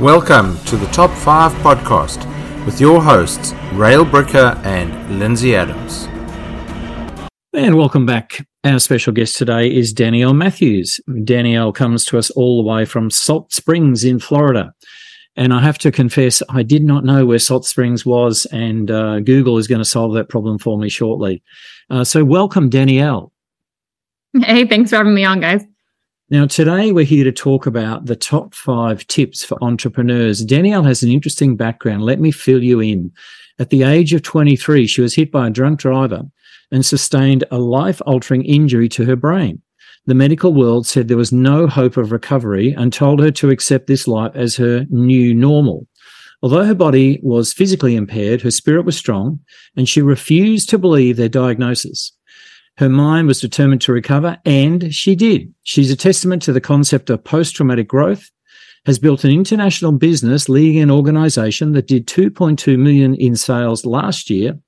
Welcome to the Top 5 podcast with your hosts, Rael Bricker and Lindsay Adams. And welcome back. Our special guest today is Danielle Matthews. Danielle comes to us all the way from Salt Springs in Florida. And I have to confess, I did not know where Salt Springs was, and uh, Google is going to solve that problem for me shortly. Uh, so, welcome, Danielle. Hey, thanks for having me on, guys. Now, today we're here to talk about the top five tips for entrepreneurs. Danielle has an interesting background. Let me fill you in. At the age of 23, she was hit by a drunk driver and sustained a life altering injury to her brain. The medical world said there was no hope of recovery and told her to accept this life as her new normal. Although her body was physically impaired, her spirit was strong and she refused to believe their diagnosis. Her mind was determined to recover, and she did. She's a testament to the concept of post traumatic growth, has built an international business leading an organization that did 2.2 million in sales last year,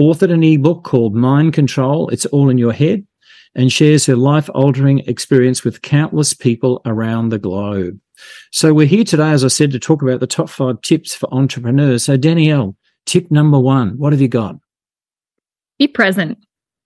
authored an ebook called Mind Control It's All in Your Head, and shares her life altering experience with countless people around the globe. So we're here today, as I said, to talk about the top five tips for entrepreneurs. So, Danielle, tip number one, what have you got? Be present.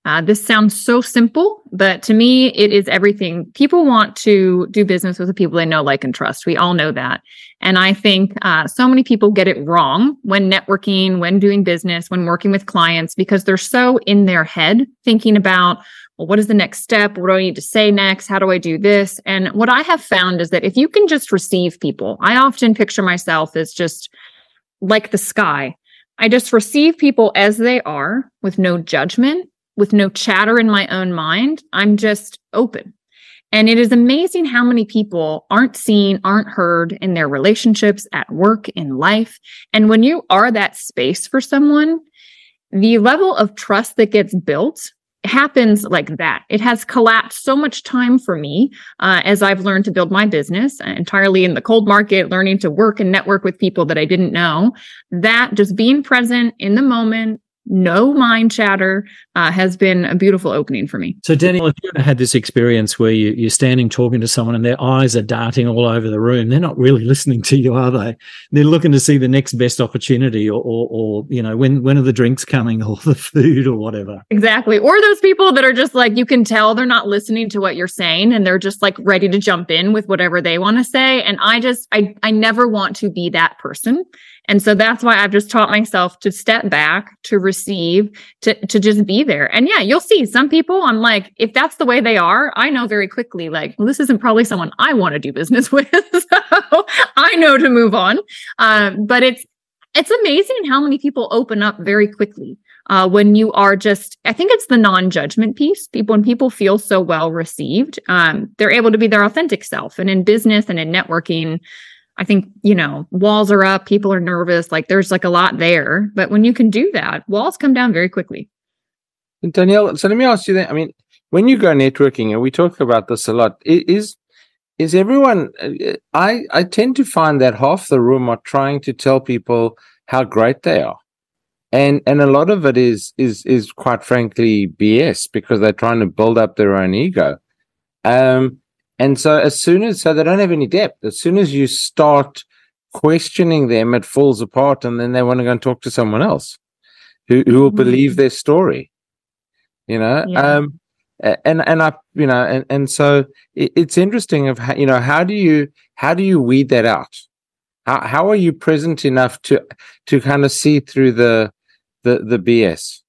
Uh, this sounds so simple, but to me, it is everything. People want to do business with the people they know, like, and trust. We all know that. And I think uh, so many people get it wrong when networking, when doing business, when working with clients, because they're so in their head thinking about, well, what is the next step? What do I need to say next? How do I do this? And what I have found is that if you can just receive people, I often picture myself as just like the sky. I just receive people as they are with no judgment with no chatter in my own mind. I'm just open. And it is amazing how many people aren't seen, aren't heard in their relationships, at work, in life. And when you are that space for someone, the level of trust that gets built happens like that. It has collapsed so much time for me uh, as I've learned to build my business entirely in the cold market, learning to work and network with people that I didn't know. That just being present in the moment, no mind chatter uh, has been a beautiful opening for me. So, Daniel, if you ever had this experience where you, you're standing talking to someone and their eyes are darting all over the room, they're not really listening to you, are they? They're looking to see the next best opportunity, or, or, or you know, when when are the drinks coming, or the food, or whatever. Exactly. Or those people that are just like you can tell they're not listening to what you're saying, and they're just like ready to jump in with whatever they want to say. And I just, I, I never want to be that person. And so that's why I've just taught myself to step back, to receive, to, to just be there. And yeah, you'll see some people, I'm like, if that's the way they are, I know very quickly, like, well, this isn't probably someone I want to do business with. so I know to move on. Um, but it's, it's amazing how many people open up very quickly. Uh, when you are just, I think it's the non-judgment piece. People, when people feel so well received, um, they're able to be their authentic self. And in business and in networking, I think, you know, walls are up, people are nervous, like there's like a lot there. But when you can do that, walls come down very quickly. Danielle, so let me ask you that. I mean, when you go networking, and we talk about this a lot, is is everyone uh, I I tend to find that half the room are trying to tell people how great they are. And and a lot of it is is is quite frankly BS because they're trying to build up their own ego. Um and so as soon as so they don't have any depth, as soon as you start questioning them, it falls apart and then they want to go and talk to someone else who, who will mm-hmm. believe their story. You know? Yeah. Um and and I you know and, and so it, it's interesting of how you know how do you how do you weed that out? How how are you present enough to to kind of see through the the the BS?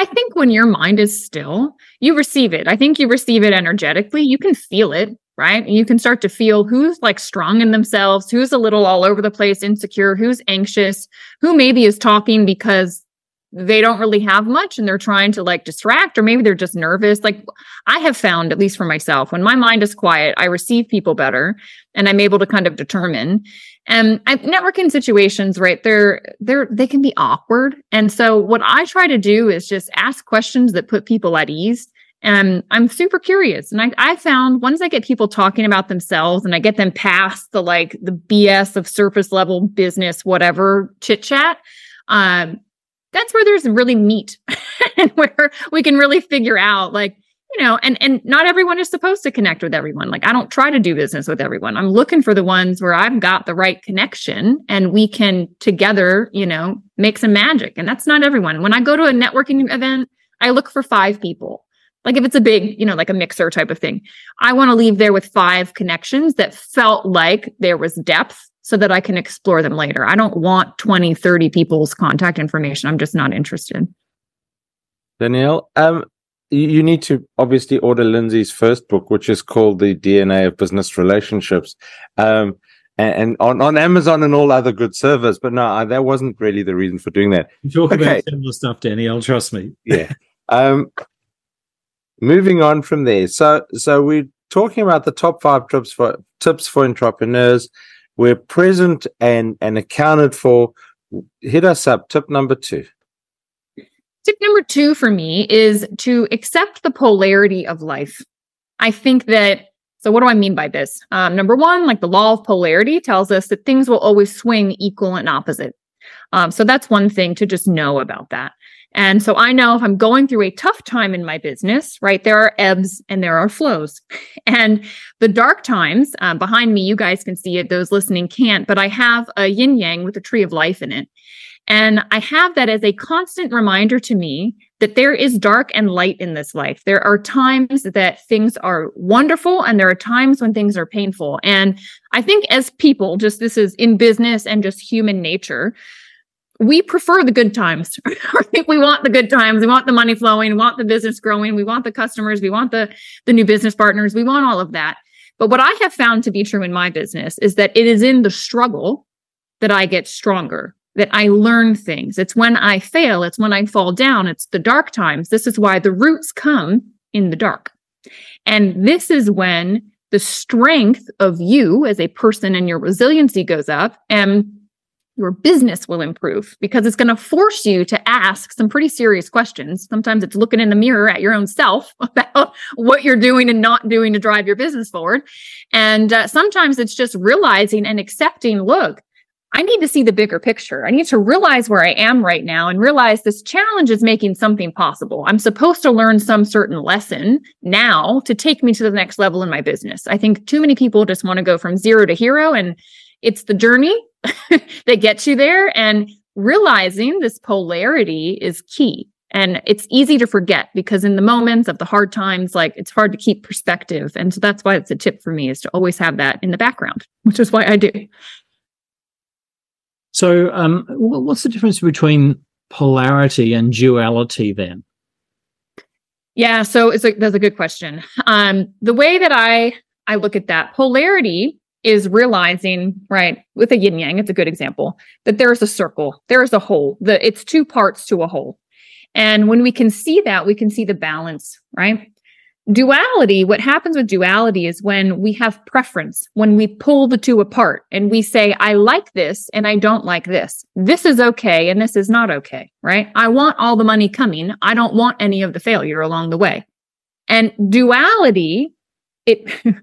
I think when your mind is still, you receive it. I think you receive it energetically. You can feel it, right? And you can start to feel who's like strong in themselves, who's a little all over the place, insecure, who's anxious, who maybe is talking because they don't really have much and they're trying to like distract or maybe they're just nervous like i have found at least for myself when my mind is quiet i receive people better and i'm able to kind of determine and I, networking situations right they're they're they can be awkward and so what i try to do is just ask questions that put people at ease and I'm super curious. And I, I found once I get people talking about themselves and I get them past the like the BS of surface level business, whatever chit chat, um, that's where there's really meat and where we can really figure out like you know, and and not everyone is supposed to connect with everyone. Like I don't try to do business with everyone. I'm looking for the ones where I've got the right connection and we can together, you know, make some magic. And that's not everyone. When I go to a networking event, I look for five people. Like if it's a big, you know, like a mixer type of thing, I want to leave there with five connections that felt like there was depth so that I can explore them later. I don't want 20, 30 people's contact information. I'm just not interested. Danielle, um, you need to obviously order Lindsay's first book, which is called The DNA of Business Relationships. Um, and, and on, on Amazon and all other good servers. But no, that wasn't really the reason for doing that. You talk okay. about similar stuff, Danielle. Trust me. yeah. Um, moving on from there. So, so we're talking about the top five tips for tips for entrepreneurs. We're present and and accounted for. Hit us up. Tip number two. Tip number two for me is to accept the polarity of life. I think that, so what do I mean by this? Um, number one, like the law of polarity tells us that things will always swing equal and opposite. Um, so that's one thing to just know about that. And so I know if I'm going through a tough time in my business, right, there are ebbs and there are flows. And the dark times um, behind me, you guys can see it, those listening can't, but I have a yin yang with a tree of life in it. And I have that as a constant reminder to me that there is dark and light in this life. There are times that things are wonderful and there are times when things are painful. And I think as people, just this is in business and just human nature, we prefer the good times. Think we want the good times. We want the money flowing, we want the business growing, we want the customers, we want the the new business partners, we want all of that. But what I have found to be true in my business is that it is in the struggle that I get stronger that I learn things. It's when I fail, it's when I fall down, it's the dark times. This is why the roots come in the dark. And this is when the strength of you as a person and your resiliency goes up and your business will improve because it's going to force you to ask some pretty serious questions. Sometimes it's looking in the mirror at your own self about what you're doing and not doing to drive your business forward. And uh, sometimes it's just realizing and accepting, look, I need to see the bigger picture. I need to realize where I am right now and realize this challenge is making something possible. I'm supposed to learn some certain lesson now to take me to the next level in my business. I think too many people just want to go from zero to hero and it's the journey that gets you there and realizing this polarity is key. And it's easy to forget because in the moments of the hard times, like it's hard to keep perspective. And so that's why it's a tip for me is to always have that in the background, which is why I do. So, um, what's the difference between polarity and duality then? Yeah, so it's a, that's a good question. Um, the way that I I look at that polarity is realizing, right, with a yin yang, it's a good example that there's a circle, there's a whole. The it's two parts to a whole, and when we can see that, we can see the balance, right? Duality, what happens with duality is when we have preference, when we pull the two apart and we say, I like this and I don't like this. This is okay and this is not okay, right? I want all the money coming. I don't want any of the failure along the way. And duality, it,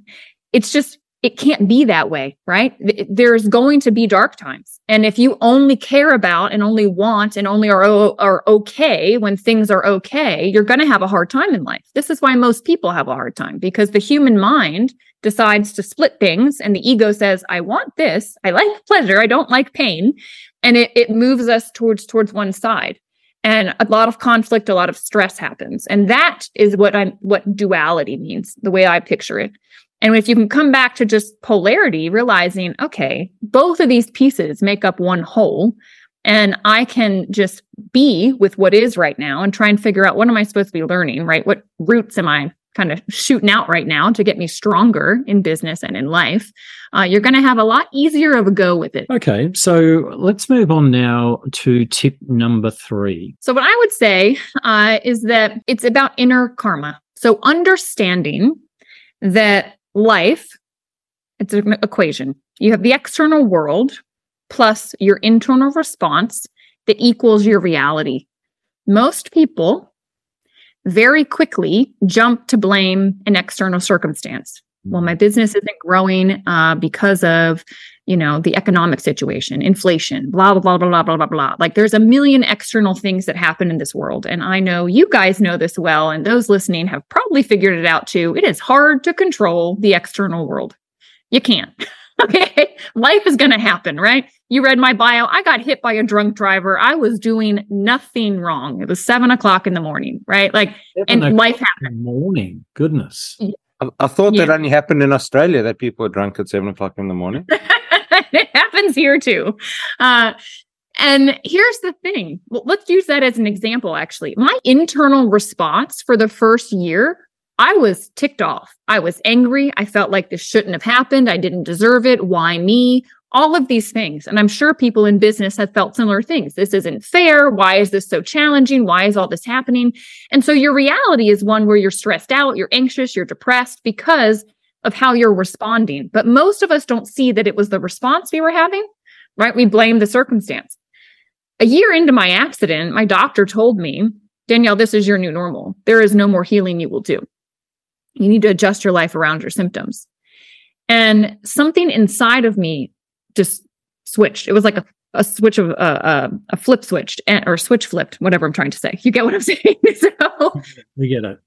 it's just it can't be that way, right? There's going to be dark times. And if you only care about and only want and only are, are okay when things are okay, you're going to have a hard time in life. This is why most people have a hard time because the human mind decides to split things and the ego says, I want this. I like pleasure. I don't like pain. And it, it moves us towards, towards one side and a lot of conflict a lot of stress happens and that is what i'm what duality means the way i picture it and if you can come back to just polarity, realizing, okay, both of these pieces make up one whole, and I can just be with what is right now and try and figure out what am I supposed to be learning, right? What roots am I kind of shooting out right now to get me stronger in business and in life? Uh, you're going to have a lot easier of a go with it. Okay, so let's move on now to tip number three. So, what I would say uh, is that it's about inner karma. So, understanding that life, it's an equation. You have the external world plus your internal response that equals your reality. Most people very quickly jump to blame an external circumstance. Well, my business isn't growing uh, because of you know, the economic situation, inflation, blah, blah, blah, blah, blah, blah, blah. Like there's a million external things that happen in this world. And I know you guys know this well. And those listening have probably figured it out too. It is hard to control the external world. You can't. okay. Life is going to happen, right? You read my bio. I got hit by a drunk driver. I was doing nothing wrong. It was seven o'clock in the morning, right? Like, seven and life happened. Morning. Goodness. I, I thought yeah. that only happened in Australia that people are drunk at seven o'clock in the morning. it happens here too. Uh, and here's the thing. Well, let's use that as an example, actually. My internal response for the first year I was ticked off. I was angry. I felt like this shouldn't have happened. I didn't deserve it. Why me? All of these things. And I'm sure people in business have felt similar things. This isn't fair. Why is this so challenging? Why is all this happening? And so your reality is one where you're stressed out, you're anxious, you're depressed because of how you're responding. But most of us don't see that it was the response we were having, right? We blame the circumstance. A year into my accident, my doctor told me, Danielle, this is your new normal. There is no more healing you will do. You need to adjust your life around your symptoms. And something inside of me just switched. It was like a, a switch of uh, uh, a flip switched or switch flipped, whatever I'm trying to say. You get what I'm saying? so we get it.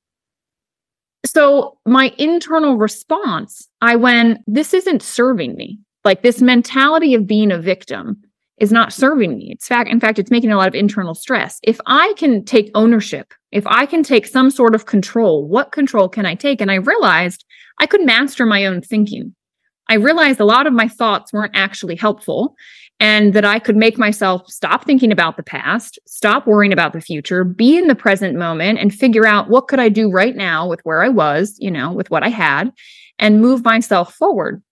So my internal response, I went, this isn't serving me. Like this mentality of being a victim is not serving me. It's fact, in fact, it's making a lot of internal stress. If I can take ownership, if I can take some sort of control, what control can I take? And I realized I could master my own thinking. I realized a lot of my thoughts weren't actually helpful and that I could make myself stop thinking about the past, stop worrying about the future, be in the present moment and figure out what could I do right now with where I was, you know, with what I had and move myself forward.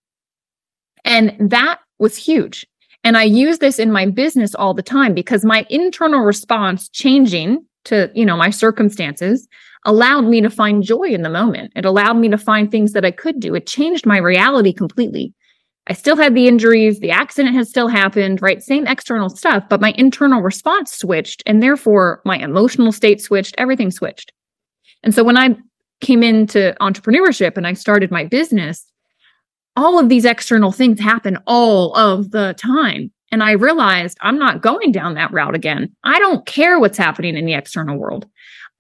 And that was huge. And I use this in my business all the time because my internal response changing to, you know, my circumstances allowed me to find joy in the moment. It allowed me to find things that I could do. It changed my reality completely. I still had the injuries, the accident has still happened, right? Same external stuff, but my internal response switched and therefore my emotional state switched, everything switched. And so when I came into entrepreneurship and I started my business, all of these external things happen all of the time. And I realized I'm not going down that route again. I don't care what's happening in the external world.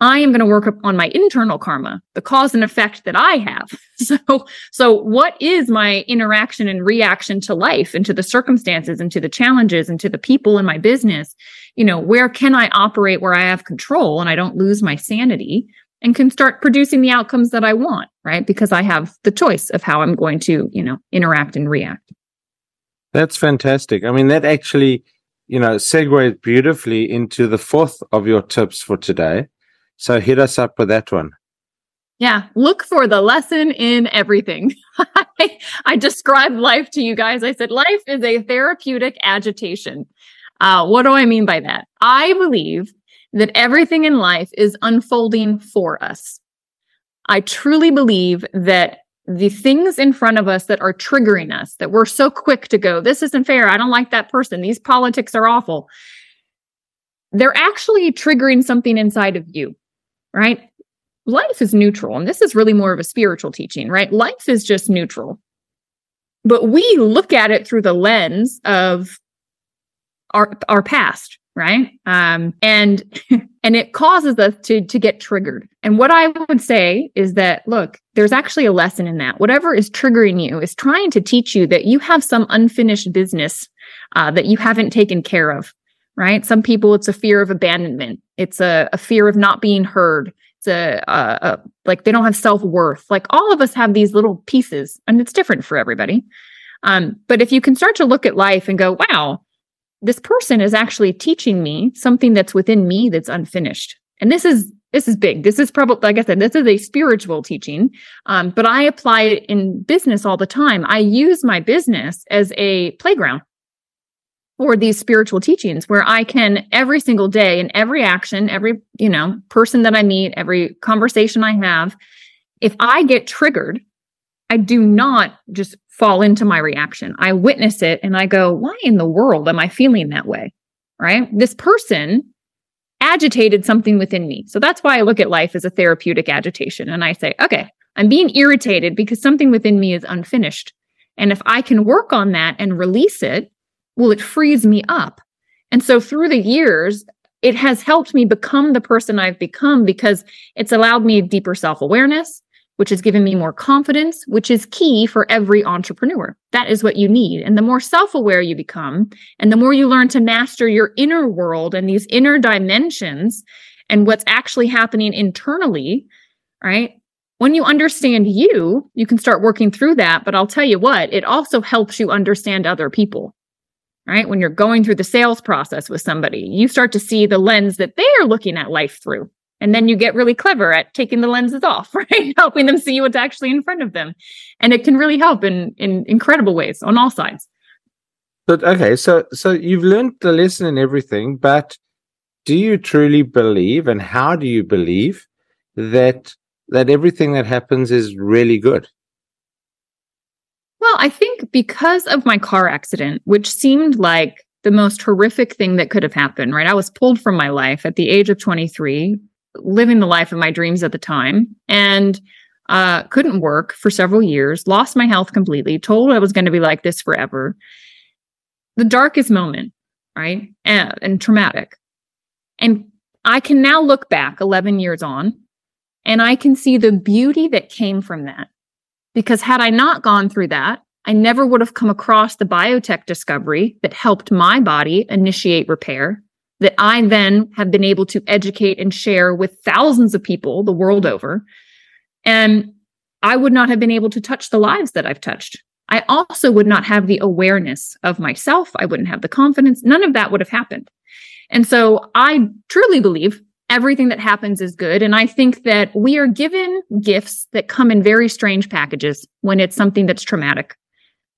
I am going to work on my internal karma, the cause and effect that I have. So, so what is my interaction and reaction to life and to the circumstances and to the challenges and to the people in my business? You know, where can I operate where I have control and I don't lose my sanity? and can start producing the outcomes that I want, right? Because I have the choice of how I'm going to, you know, interact and react. That's fantastic. I mean, that actually, you know, segues beautifully into the fourth of your tips for today. So hit us up with that one. Yeah, look for the lesson in everything. I, I described life to you guys. I said life is a therapeutic agitation. Uh, what do I mean by that? I believe that everything in life is unfolding for us. I truly believe that the things in front of us that are triggering us, that we're so quick to go, this isn't fair. I don't like that person. These politics are awful. They're actually triggering something inside of you, right? Life is neutral. And this is really more of a spiritual teaching, right? Life is just neutral. But we look at it through the lens of our, our past, right um, and and it causes us to to get triggered and what i would say is that look there's actually a lesson in that whatever is triggering you is trying to teach you that you have some unfinished business uh, that you haven't taken care of right some people it's a fear of abandonment it's a, a fear of not being heard it's a, a, a like they don't have self-worth like all of us have these little pieces and it's different for everybody um, but if you can start to look at life and go wow this person is actually teaching me something that's within me that's unfinished. And this is this is big. This is probably, like I said, this is a spiritual teaching, um, but I apply it in business all the time. I use my business as a playground for these spiritual teachings where I can every single day in every action, every, you know, person that I meet, every conversation I have, if I get triggered, I do not just fall into my reaction. I witness it and I go, why in the world am I feeling that way? Right? This person agitated something within me. So that's why I look at life as a therapeutic agitation. And I say, okay, I'm being irritated because something within me is unfinished. And if I can work on that and release it, well, it frees me up. And so through the years, it has helped me become the person I've become because it's allowed me deeper self awareness, which has given me more confidence, which is key for every entrepreneur. That is what you need. And the more self aware you become, and the more you learn to master your inner world and these inner dimensions and what's actually happening internally, right? When you understand you, you can start working through that. But I'll tell you what, it also helps you understand other people right? When you're going through the sales process with somebody, you start to see the lens that they're looking at life through. And then you get really clever at taking the lenses off, right? Helping them see what's actually in front of them. And it can really help in, in incredible ways on all sides. But okay, so so you've learned the lesson and everything, but do you truly believe and how do you believe that that everything that happens is really good? Well, I think because of my car accident, which seemed like the most horrific thing that could have happened, right? I was pulled from my life at the age of 23, living the life of my dreams at the time, and uh, couldn't work for several years, lost my health completely, told I was going to be like this forever. The darkest moment, right? And, and traumatic. And I can now look back 11 years on and I can see the beauty that came from that. Because had I not gone through that, I never would have come across the biotech discovery that helped my body initiate repair, that I then have been able to educate and share with thousands of people the world over. And I would not have been able to touch the lives that I've touched. I also would not have the awareness of myself. I wouldn't have the confidence. None of that would have happened. And so I truly believe everything that happens is good. And I think that we are given gifts that come in very strange packages when it's something that's traumatic,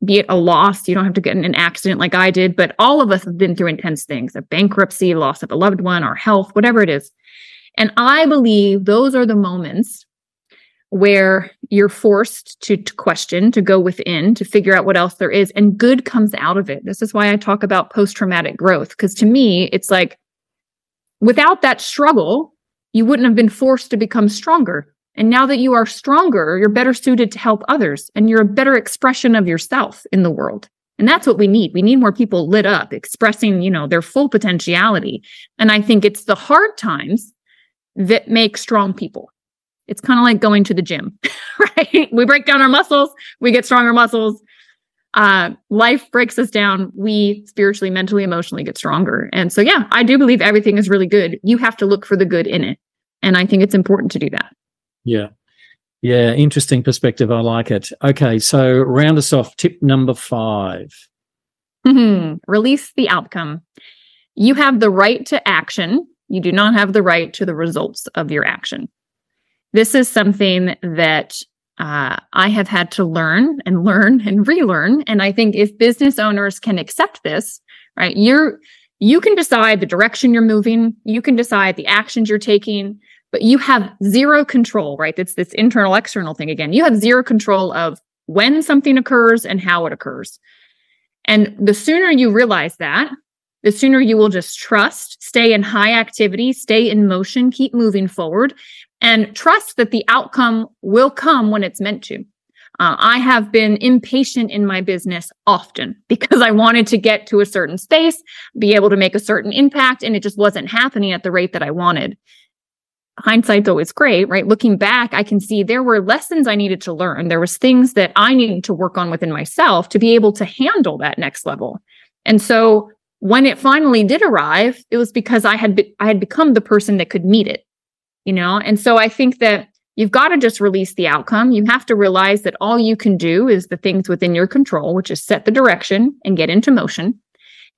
be it a loss. You don't have to get in an accident like I did, but all of us have been through intense things a bankruptcy, loss of a loved one, our health, whatever it is. And I believe those are the moments where you're forced to, to, question, to go within, to figure out what else there is, and good comes out of it. This is why I talk about post traumatic growth, because to me, it's like without that struggle, you wouldn't have been forced to become stronger. And now that you are stronger, you're better suited to help others and you're a better expression of yourself in the world. And that's what we need. We need more people lit up, expressing, you know, their full potentiality. And I think it's the hard times that make strong people. It's kind of like going to the gym, right? We break down our muscles, we get stronger muscles uh, life breaks us down, we spiritually, mentally, emotionally get stronger. And so, yeah, I do believe everything is really good. You have to look for the good in it. And I think it's important to do that. Yeah. Yeah. Interesting perspective. I like it. Okay. So, round us off. Tip number 5 mm-hmm. Release the outcome. You have the right to action. You do not have the right to the results of your action. This is something that uh, I have had to learn and learn and relearn. And I think if business owners can accept this, right, you're you can decide the direction you're moving, you can decide the actions you're taking, but you have zero control, right? It's this internal external thing again. You have zero control of when something occurs and how it occurs. And the sooner you realize that, the sooner you will just trust, stay in high activity, stay in motion, keep moving forward, and trust that the outcome will come when it's meant to. Uh, I have been impatient in my business often because I wanted to get to a certain space, be able to make a certain impact, and it just wasn't happening at the rate that I wanted. Hindsight's always great, right? Looking back, I can see there were lessons I needed to learn. There was things that I needed to work on within myself to be able to handle that next level. And so when it finally did arrive, it was because I had be- I had become the person that could meet it you know? And so I think that you've got to just release the outcome. You have to realize that all you can do is the things within your control, which is set the direction and get into motion.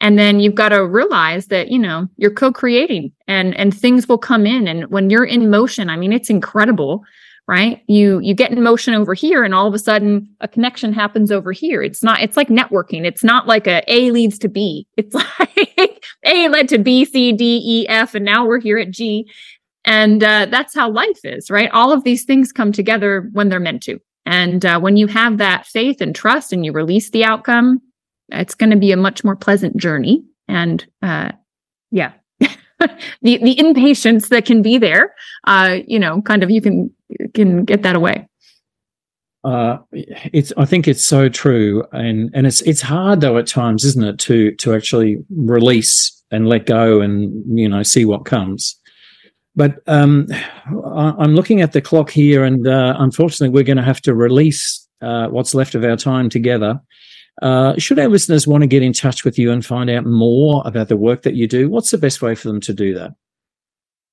And then you've got to realize that, you know, you're co-creating and and things will come in and when you're in motion, I mean it's incredible, right? You you get in motion over here and all of a sudden a connection happens over here. It's not it's like networking. It's not like a A leads to B. It's like A led to B, C, D, E, F and now we're here at G and uh, that's how life is, right? All of these things come together when they're meant to. And uh, when you have that faith and trust and you release the outcome, it's going to be a much more pleasant journey. And uh, yeah, the the impatience that can be there, uh, you know, kind of you can can get that away. uh, it's I think it's so true, and and it's it's hard though at times, isn't it, to to actually release and let go and you know see what comes. But um, I'm looking at the clock here, and uh, unfortunately, we're going to have to release uh, what's left of our time together. Uh, should our listeners want to get in touch with you and find out more about the work that you do, what's the best way for them to do that?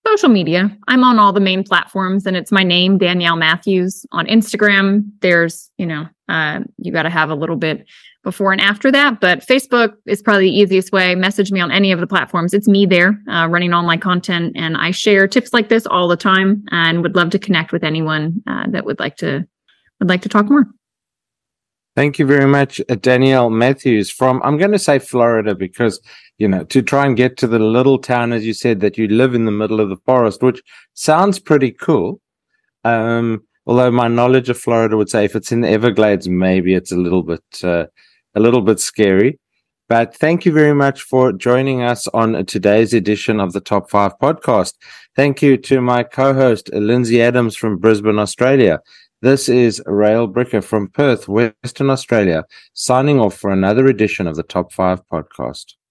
social media. I'm on all the main platforms and it's my name, Danielle Matthews. On Instagram, there's, you know, uh, you got to have a little bit before and after that. But Facebook is probably the easiest way. Message me on any of the platforms. It's me there uh, running all my content. And I share tips like this all the time and would love to connect with anyone uh, that would like to would like to talk more. Thank you very much, uh, Danielle Matthews from, I'm going to say Florida because, you know, to try and get to the little town, as you said, that you live in the middle of the forest, which sounds pretty cool. Um, although my knowledge of Florida would say if it's in the Everglades, maybe it's a little bit, uh, a little bit scary. But thank you very much for joining us on today's edition of the Top 5 podcast. Thank you to my co-host, Lindsay Adams from Brisbane, Australia. This is Rael Bricker from Perth, Western Australia, signing off for another edition of the Top 5 podcast.